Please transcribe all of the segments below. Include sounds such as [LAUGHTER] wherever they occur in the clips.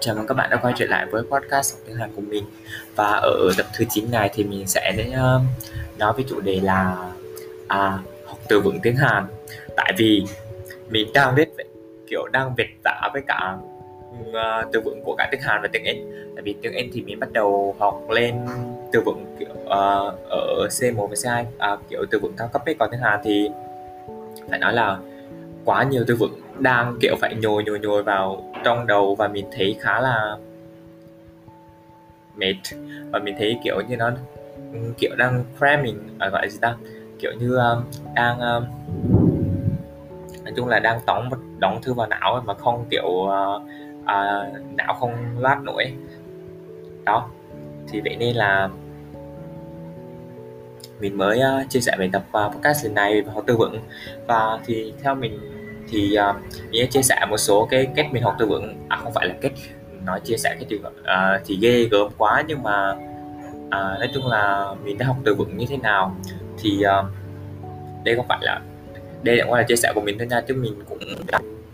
Chào mừng các bạn đã quay trở lại với podcast học tiếng Hàn của mình. Và ở tập thứ 9 này thì mình sẽ um, nói về chủ đề là à, học từ vựng tiếng Hàn. Tại vì mình đang viết kiểu đang việt tả với cả uh, từ vựng của cả tiếng Hàn và tiếng Anh. Tại vì tiếng Anh thì mình bắt đầu học lên từ vựng kiểu uh, ở C1 và C2 à, kiểu từ vựng cao cấp ấy. Còn tiếng Hàn thì phải nói là quá nhiều từ vựng đang kiểu phải nhồi nhồi nhồi vào trong đầu và mình thấy khá là mệt. Và mình thấy kiểu như nó kiểu đang cramming à, gọi là gì ta? Kiểu như um, đang um, nói chung là đang tống đóng thư vào não mà không kiểu uh, uh, não không loát nổi. Đó thì vậy nên là mình mới uh, chia sẻ về tập uh, podcast lần này và học từ vựng và thì theo mình thì à, uh, mình chia sẻ một số cái cách mình học từ vựng. À không phải là cách nói chia sẻ cái trường hợp à, uh, thì ghê gớm quá nhưng mà uh, nói chung là mình đã học từ vựng như thế nào thì uh, đây không phải là đây là là chia sẻ của mình thôi nha chứ mình cũng,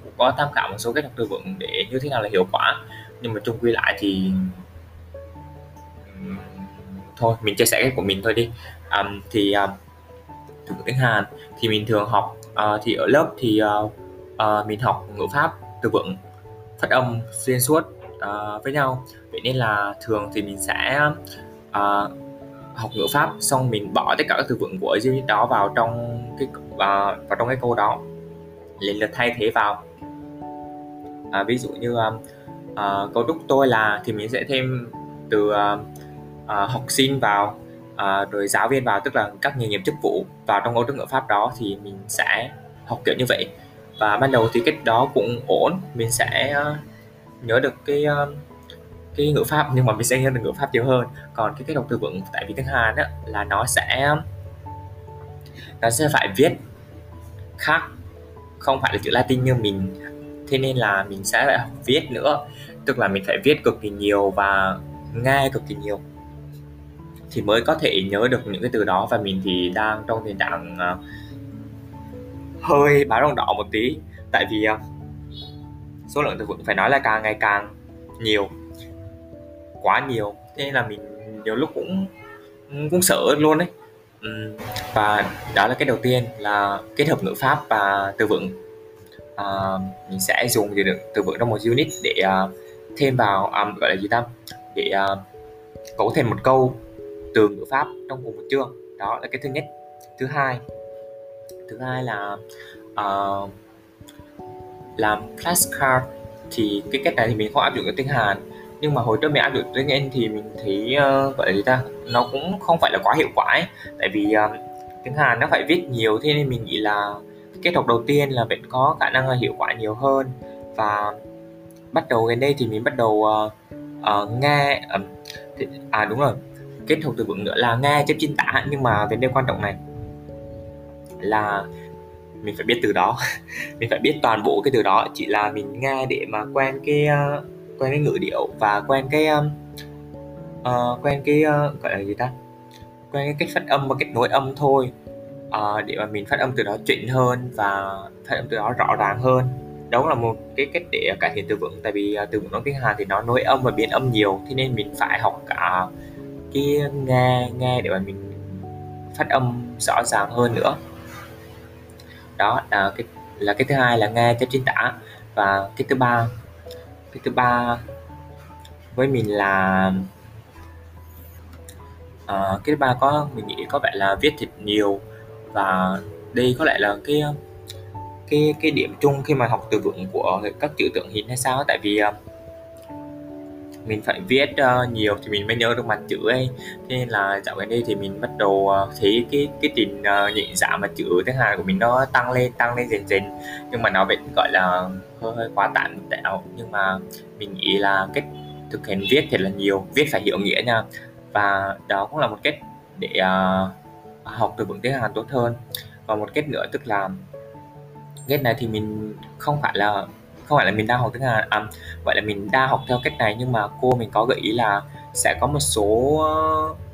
cũng có tham khảo một số cách học từ vựng để như thế nào là hiệu quả. Nhưng mà chung quy lại thì thôi mình chia sẻ cái của mình thôi đi. Um, thì um, từ tiếng Hàn thì mình thường học uh, thì ở lớp thì uh, uh, mình học ngữ pháp từ vựng phát âm xuyên suốt uh, với nhau. Vậy nên là thường thì mình sẽ uh, học ngữ pháp xong mình bỏ tất cả các từ vựng của unit đó vào trong cái uh, vào trong cái câu đó. Lần lượt thay thế vào. Uh, ví dụ như uh, uh, câu đúc tôi là thì mình sẽ thêm từ uh, uh, học sinh vào uh, rồi giáo viên vào tức là các nghề nghiệp chức vụ vào trong cấu trúc ngữ pháp đó thì mình sẽ học kiểu như vậy và ban đầu thì cách đó cũng ổn. Mình sẽ uh, nhớ được cái uh, cái ngữ pháp nhưng mà mình sẽ nhớ được ngữ pháp nhiều hơn. Còn cái cách đọc từ vựng tại vì tiếng Hàn á là nó sẽ nó sẽ phải viết khác không phải là chữ Latin như mình. Thế nên là mình sẽ phải học viết nữa. Tức là mình phải viết cực kỳ nhiều và nghe cực kỳ nhiều. Thì mới có thể nhớ được những cái từ đó. Và mình thì đang trong tình trạng uh, hơi báo động đỏ một tí. Tại vì ờ, số lượng từ vựng phải nói là càng ngày càng nhiều quá nhiều. Thế nên là mình nhiều lúc cũng cũng sợ luôn đấy và đó là cái đầu tiên là kết hợp ngữ pháp và từ vựng. À, mình sẽ dùng từ từ vựng trong một unit để uh, thêm vào um, gọi là gì ta? Để uh, cấu thành một câu từ ngữ pháp trong cùng một chương. Đó là cái thứ nhất. Thứ hai thứ hai là uh, làm flashcard thì cái cách này thì mình không áp dụng ở tiếng Hàn. Nhưng mà hồi trước mình áp dụng tiếng Anh thì mình thấy uh, gọi là gì ta nó cũng không phải là quá hiệu quả ấy. Tại vì uh, tiếng Hàn nó phải viết nhiều thế nên mình nghĩ là kết hợp đầu tiên là vẫn có khả năng là hiệu quả nhiều hơn. Và bắt đầu gần đây thì mình bắt đầu uh, uh, nghe uh, thì, à đúng rồi kết hợp từ vựng nữa là nghe chép chính tả. Nhưng mà vấn đề quan trọng này là mình phải biết từ đó. [LAUGHS] Mình phải biết toàn bộ cái từ đó. Chỉ là mình nghe để mà quen cái uh, quen cái ngữ điệu và quen cái um, uh, quen cái uh, gọi là gì ta? Quen cái cách phát âm và kết nối âm thôi. Uh, để mà mình phát âm từ đó chuẩn hơn và phát âm từ đó rõ ràng hơn. Đó là một cái cách để cải thiện từ vựng. Tại vì từ vựng nói tiếng Hàn thì nó nối âm và biến âm nhiều. Thế nên mình phải học cả cái nghe nghe để mà mình phát âm rõ ràng hơn nữa đó là cái là cái thứ hai là nghe cho chính tả và cái thứ ba cái thứ ba với mình là uh, cái thứ ba có mình nghĩ có vẻ là viết thật nhiều. Và đây có lẽ là cái cái cái điểm chung khi mà học từ vựng của các chữ tượng hình hay sao tại vì uh, mình phải viết uh, nhiều thì mình mới nhớ được mặt chữ ấy. Thế nên là dạo gần đây thì mình bắt đầu uh, thấy cái cái trình uh, ờ, nhị giảm mặt chữ tiếng Hàn của mình nó tăng lên tăng lên dần dần. Nhưng mà nó vẫn gọi là hơi hơi quá tản tẹo. Nhưng mà mình nghĩ là cách thực hiện viết thật là nhiều viết phải hiểu nghĩa nha. Và đó cũng là một cách để uh, học từ vựng tiếng Hàn tốt hơn. Và một cách nữa tức là cách này thì mình không phải là không phải là mình đang học tiếng Hàn à, vậy là mình đang học theo cách này nhưng mà cô mình có gợi ý là sẽ có một số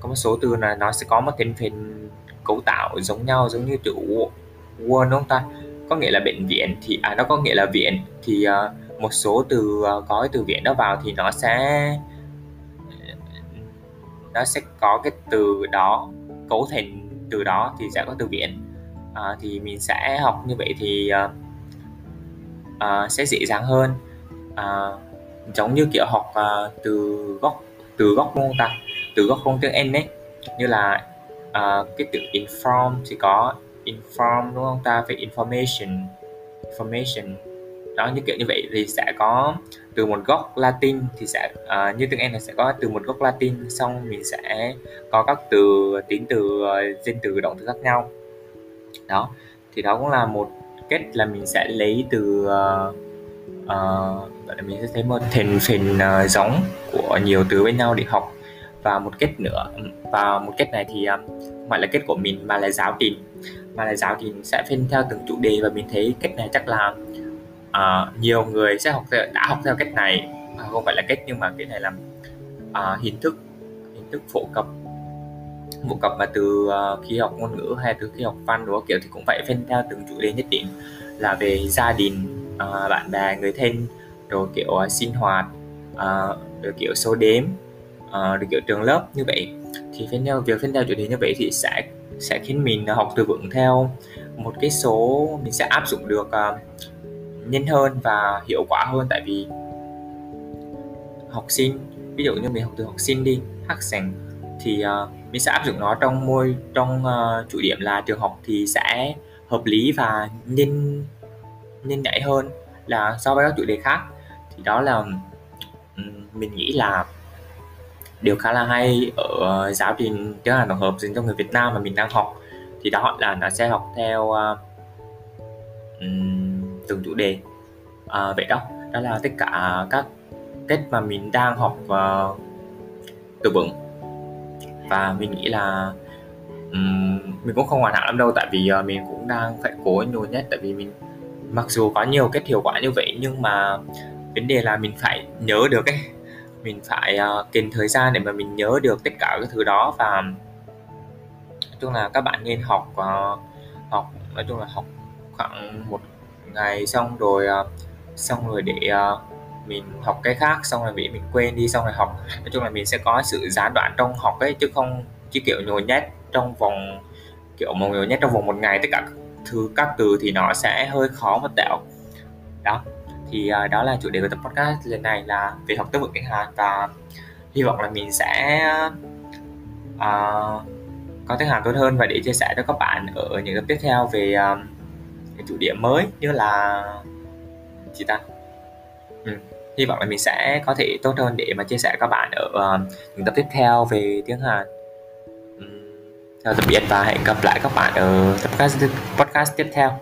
có một số từ là nó sẽ có một thành phần cấu tạo giống nhau giống như chữ word đúng không ta? Có nghĩa là bệnh viện thì à nó có nghĩa là viện thì uh, một số từ uh, có cái từ viện đó vào thì nó sẽ nó sẽ có cái từ đó cấu thành từ đó thì sẽ có từ viện. À, thì mình sẽ học như vậy thì uh, uh, sẽ dễ dàng hơn. Uh, giống như kiểu học uh, từ gốc từ gốc ngôn ta từ gốc ngôn tiếng Anh ấy. Như là uh, cái từ inform thì có inform đúng không ta? Về information information. Đó như kiểu như vậy thì sẽ có từ một gốc Latin thì sẽ uh, như tiếng Anh là sẽ có từ một gốc Latin xong mình sẽ có các từ tính từ uh, danh từ động từ khác nhau. Đó thì đó cũng là một cách là mình sẽ lấy từ uh, là mình sẽ thấy một thành phần uh, ờ, giống của nhiều từ với nhau để học. Và một cách nữa và một cách này thì um, gọi là cách của mình mà là giáo trình. Mà là giáo trình sẽ phân theo từng chủ đề và mình thấy cách này chắc là uh, nhiều người sẽ học theo, đã học theo cách này. Không phải là cách nhưng mà cái này là uh, hình thức hình thức phổ cập phổ cập mà từ uh, khi học ngôn ngữ hay từ khi học văn đó kiểu thì cũng phải phân theo từng chủ đề nhất định. Là về gia đình uh, bạn bè người thân rồi kiểu uh, sinh hoạt uh, rồi kiểu số đếm uh, rồi kiểu trường lớp như vậy. Thì phân theo việc phân theo chủ đề như vậy thì sẽ sẽ khiến mình học từ vựng theo một cái số mình sẽ áp dụng được uh, nhanh hơn và hiệu quả hơn. Tại vì học sinh ví dụ như mình học từ học sinh đi hắc sành thì uh, mình sẽ áp dụng nó trong môi trong ờ, uh, chủ điểm là trường học thì sẽ hợp lý và nhanh nhanh nhạy hơn là so với các chủ đề khác. Thì đó là um, mình nghĩ là điều khá là hay ở ờ, giáo trình tiếng Hàn tổng hợp dành cho người Việt Nam mà mình đang học. Thì đó là nó sẽ học theo uh, um, từng chủ đề. À, vậy đó đó là tất cả các cách mà mình đang học uh, từ vựng và mình nghĩ là um, mình cũng không hoàn hảo lắm đâu tại vì uh, mình cũng đang phải cố nhồi nhét tại vì mình mặc dù có nhiều cách hiệu quả như vậy nhưng mà vấn đề là mình phải nhớ được ấy. Mình phải ờ, uh, kềnh thời gian để mà mình nhớ được tất cả các thứ đó và nói chung là các bạn nên học uh, học nói chung là học khoảng một ngày xong rồi uh, xong rồi để uh, mình học cái khác xong rồi bị mình quên đi xong rồi học. Nói chung là mình sẽ có sự gián đoạn trong học ấy chứ không chứ kiểu nhồi nhét trong vòng kiểu một nhồi nhét trong vòng một ngày tất cả thứ các từ thì nó sẽ hơi khó mà tạo đó thì uh, đó là chủ đề của tập podcast lần này là về học tiếng vựng tiếng Hàn và hy vọng là mình sẽ uh, có tiếng Hàn tốt hơn và để chia sẻ cho các bạn ở những tập tiếp theo về uh, chủ đề mới như là chị ta? Ừ hy vọng là mình sẽ có thể tốt hơn để mà chia sẻ các bạn ở uh, những tập tiếp theo về tiếng Hàn. Chào tạm biệt và hẹn gặp lại các bạn ở tập podcast, podcast tiếp theo.